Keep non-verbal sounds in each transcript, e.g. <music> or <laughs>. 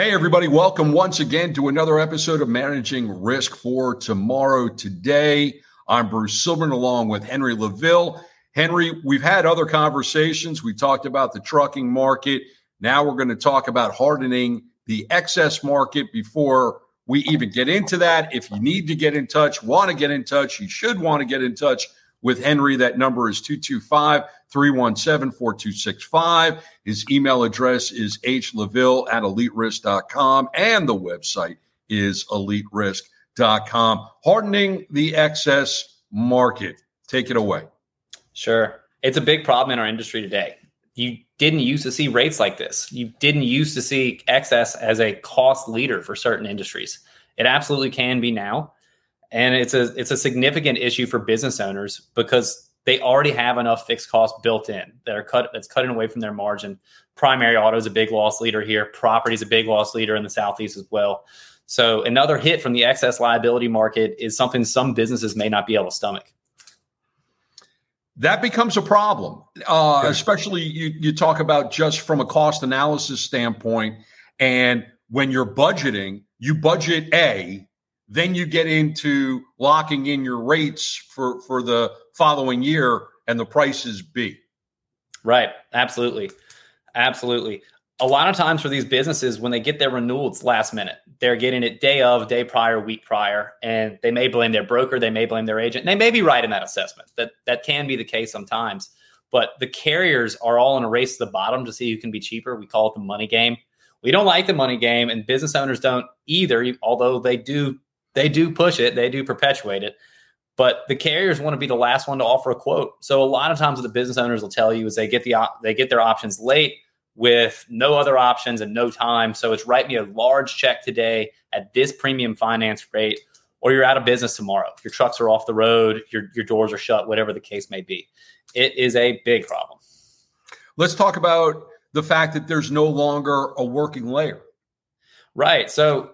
Hey, everybody, welcome once again to another episode of Managing Risk for Tomorrow. Today, I'm Bruce Silverman along with Henry LaVille. Henry, we've had other conversations. We talked about the trucking market. Now we're going to talk about hardening the excess market before we even get into that. If you need to get in touch, want to get in touch, you should want to get in touch with Henry. That number is 225 317 4265. His email address is hlaville at eliterisk.com and the website is eliterisk.com. Hardening the excess market. Take it away. Sure. It's a big problem in our industry today. You didn't used to see rates like this. You didn't used to see excess as a cost leader for certain industries. It absolutely can be now and it's a it's a significant issue for business owners because they already have enough fixed costs built in that are cut that's cutting away from their margin. Primary auto is a big loss leader here. Property is a big loss leader in the southeast as well. So another hit from the excess liability market is something some businesses may not be able to stomach. That becomes a problem, uh, especially you, you talk about just from a cost analysis standpoint. And when you're budgeting, you budget A, then you get into locking in your rates for for the following year and the prices B. Right. Absolutely. Absolutely. A lot of times for these businesses, when they get their renewal, it's last minute. They're getting it day of, day prior, week prior, and they may blame their broker, they may blame their agent. They may be right in that assessment. That that can be the case sometimes. But the carriers are all in a race to the bottom to see who can be cheaper. We call it the money game. We don't like the money game, and business owners don't either, although they do they do push it, they do perpetuate it. But the carriers want to be the last one to offer a quote. So a lot of times, what the business owners will tell you is they get the op- they get their options late with no other options and no time. So it's write me a large check today at this premium finance rate, or you're out of business tomorrow. Your trucks are off the road, your your doors are shut, whatever the case may be. It is a big problem. Let's talk about the fact that there's no longer a working layer. Right. So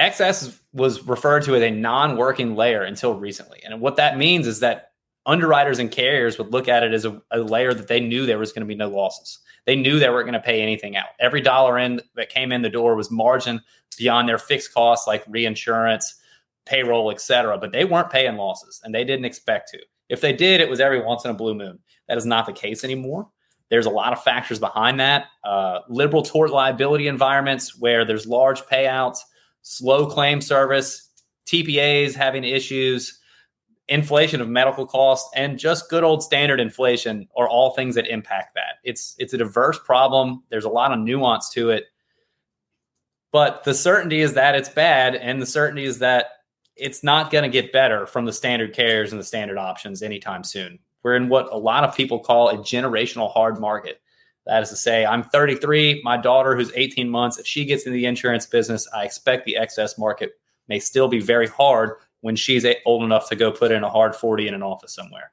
excess was referred to as a non-working layer until recently. And what that means is that underwriters and carriers would look at it as a, a layer that they knew there was going to be no losses. They knew they weren't going to pay anything out. Every dollar in that came in the door was margin beyond their fixed costs like reinsurance, payroll, etc. But they weren't paying losses and they didn't expect to. If they did, it was every once in a blue moon. That is not the case anymore. There's a lot of factors behind that. Uh, liberal tort liability environments where there's large payouts slow claim service, TPAs having issues, inflation of medical costs, and just good old standard inflation are all things that impact that. It's it's a diverse problem. There's a lot of nuance to it. But the certainty is that it's bad, and the certainty is that it's not going to get better from the standard carriers and the standard options anytime soon. We're in what a lot of people call a generational hard market. That is to say, I'm 33. My daughter, who's 18 months, if she gets in the insurance business, I expect the excess market may still be very hard when she's old enough to go put in a hard 40 in an office somewhere.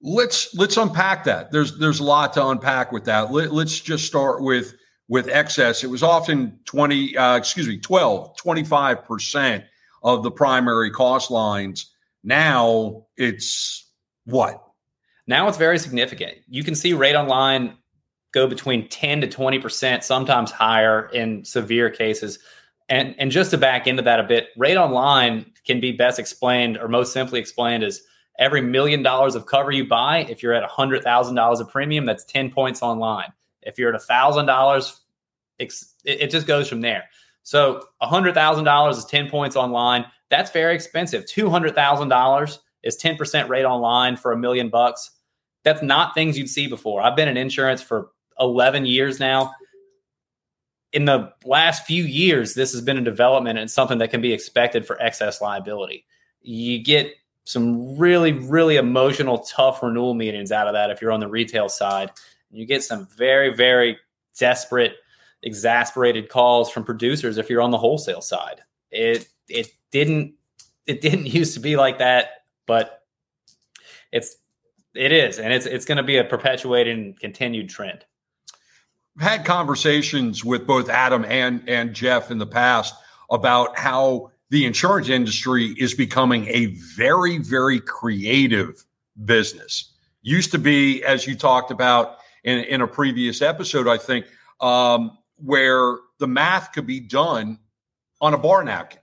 Let's let's unpack that. There's there's a lot to unpack with that. Let, us just start with with excess. It was often 20, uh, excuse me, 12, 25 percent of the primary cost lines. Now it's what now it's very significant. You can see rate online go between 10 to 20%, sometimes higher in severe cases. And, and just to back into that a bit, rate online can be best explained or most simply explained as every million dollars of cover you buy, if you're at $100,000 of premium, that's 10 points online. If you're at $1,000, it just goes from there. So $100,000 is 10 points online. That's very expensive. $200,000 is 10% rate online for a million bucks. That's not things you'd see before. I've been in insurance for 11 years now. In the last few years, this has been a development and something that can be expected for excess liability. You get some really, really emotional, tough renewal meetings out of that if you're on the retail side. You get some very, very desperate, exasperated calls from producers if you're on the wholesale side. It it didn't it didn't <laughs> used to be like that, but it's it is, and it's it's going to be a perpetuated and continued trend. I've had conversations with both Adam and and Jeff in the past about how the insurance industry is becoming a very very creative business. Used to be, as you talked about in, in a previous episode, I think, um, where the the math could be done on a bar napkin.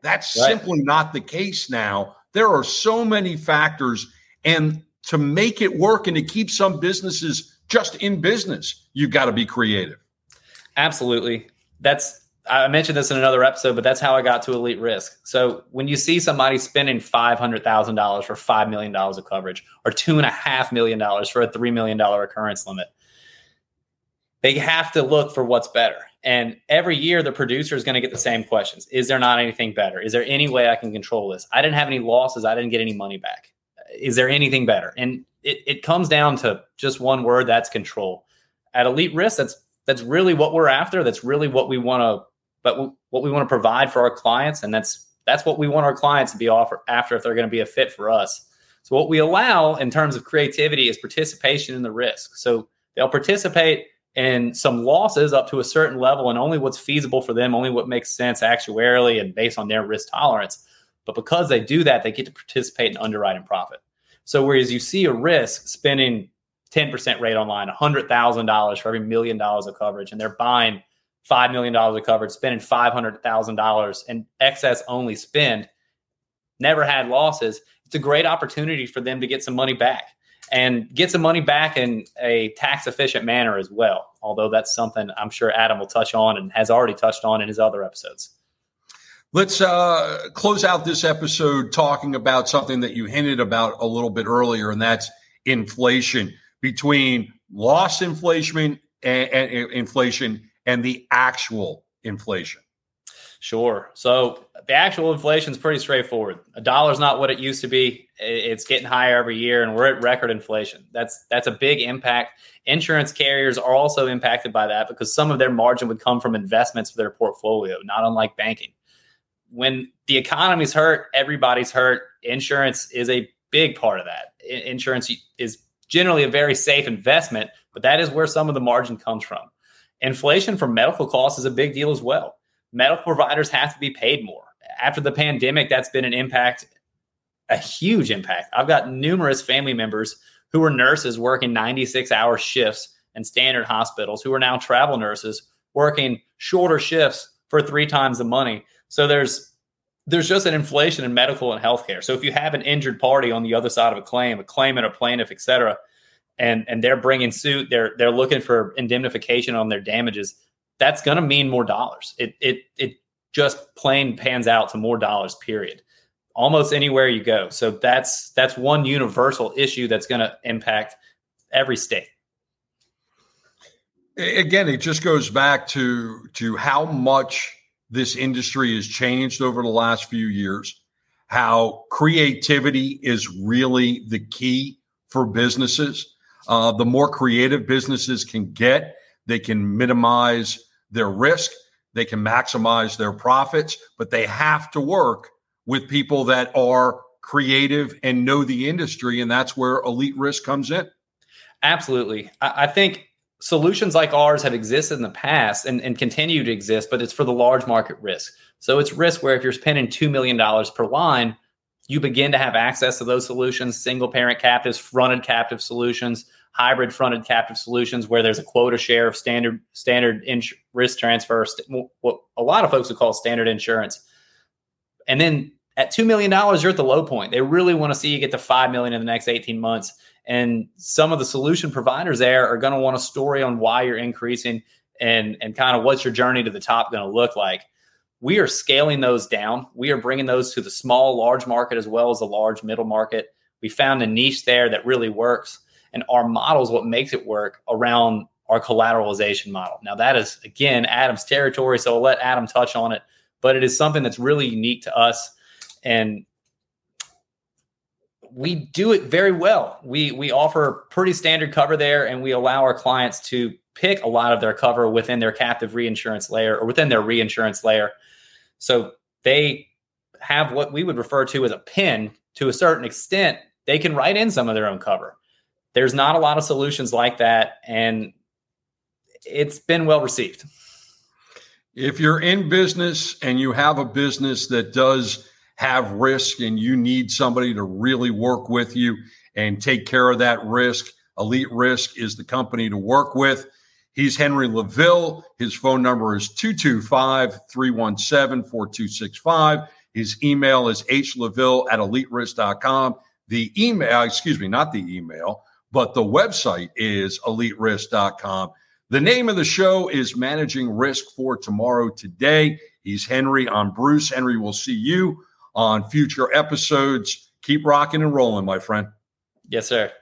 That's right. simply not the case now. There are so many factors. And to make it work and to keep some businesses just in business, you've got to be creative. Absolutely. That's I mentioned this in another episode, but that's how I got to Elite Risk. So when you see somebody spending five hundred thousand dollars for five million dollars of coverage, or two and a half million dollars for a three million dollar occurrence limit, they have to look for what's better. And every year, the producer is going to get the same questions: Is there not anything better? Is there any way I can control this? I didn't have any losses. I didn't get any money back. Is there anything better? And it, it comes down to just one word: that's control. At Elite Risk, that's that's really what we're after. That's really what we want to but what we want to provide for our clients, and that's that's what we want our clients to be offer after if they're going to be a fit for us. So what we allow in terms of creativity is participation in the risk. So they'll participate in some losses up to a certain level and only what's feasible for them, only what makes sense actuarially and based on their risk tolerance. But because they do that, they get to participate in underwriting profit. So whereas you see a risk spending 10% rate online, $100,000 for every million dollars of coverage, and they're buying $5 million of coverage, spending $500,000 and excess only spend, never had losses. It's a great opportunity for them to get some money back and get some money back in a tax efficient manner as well. Although that's something I'm sure Adam will touch on and has already touched on in his other episodes. Let's uh, close out this episode talking about something that you hinted about a little bit earlier, and that's inflation between lost inflation and, and inflation and the actual inflation? Sure. So the actual inflation is pretty straightforward. A dollar's not what it used to be. It's getting higher every year, and we're at record inflation. That's that's a big impact. Insurance carriers are also impacted by that because some of their margin would come from investments for their portfolio, not unlike banking. When the economy's hurt, everybody's hurt. Insurance is a big part of that. Insurance is generally a very safe investment, but that is where some of the margin comes from. Inflation for medical costs is a big deal as well. Medical providers have to be paid more. After the pandemic, that's been an impact, a huge impact. I've got numerous family members who were nurses working 96 hour shifts in standard hospitals who are now travel nurses working shorter shifts for three times the money. So there's there's just an inflation in medical and healthcare. So if you have an injured party on the other side of a claim, a claimant, a plaintiff, et cetera, and and they're bringing suit they're they're looking for indemnification on their damages that's going to mean more dollars it it it just plain pans out to more dollars period almost anywhere you go so that's that's one universal issue that's going to impact every state again it just goes back to to how much this industry has changed over the last few years how creativity is really the key for businesses uh, the more creative businesses can get, they can minimize their risk, they can maximize their profits, but they have to work with people that are creative and know the industry. And that's where elite risk comes in. Absolutely. I, I think solutions like ours have existed in the past and, and continue to exist, but it's for the large market risk. So it's risk where if you're spending $2 million per line, you begin to have access to those solutions, single parent captives, fronted captive solutions, hybrid fronted captive solutions where there's a quota share of standard standard ins- risk transfer, st- what a lot of folks would call standard insurance. And then at $2 million, you're at the low point. They really want to see you get to 5 million in the next 18 months. And some of the solution providers there are going to want a story on why you're increasing and, and kind of what's your journey to the top going to look like. We are scaling those down. We are bringing those to the small, large market as well as the large middle market. We found a niche there that really works. And our model is what makes it work around our collateralization model. Now, that is, again, Adam's territory. So I'll let Adam touch on it. But it is something that's really unique to us. And we do it very well. We we offer pretty standard cover there, and we allow our clients to pick a lot of their cover within their captive reinsurance layer or within their reinsurance layer. So they have what we would refer to as a pin to a certain extent. They can write in some of their own cover there's not a lot of solutions like that, and it's been well received. If you're in business and you have a business that does have risk and you need somebody to really work with you and take care of that risk, Elite Risk is the company to work with. He's Henry LaVille. His phone number is 225 317 4265. His email is hlaville at eliterisk.com. The email, excuse me, not the email, but the website is eliterisk.com. The name of the show is Managing Risk for Tomorrow Today. He's Henry. I'm Bruce. Henry, we'll see you on future episodes. Keep rocking and rolling, my friend. Yes, sir.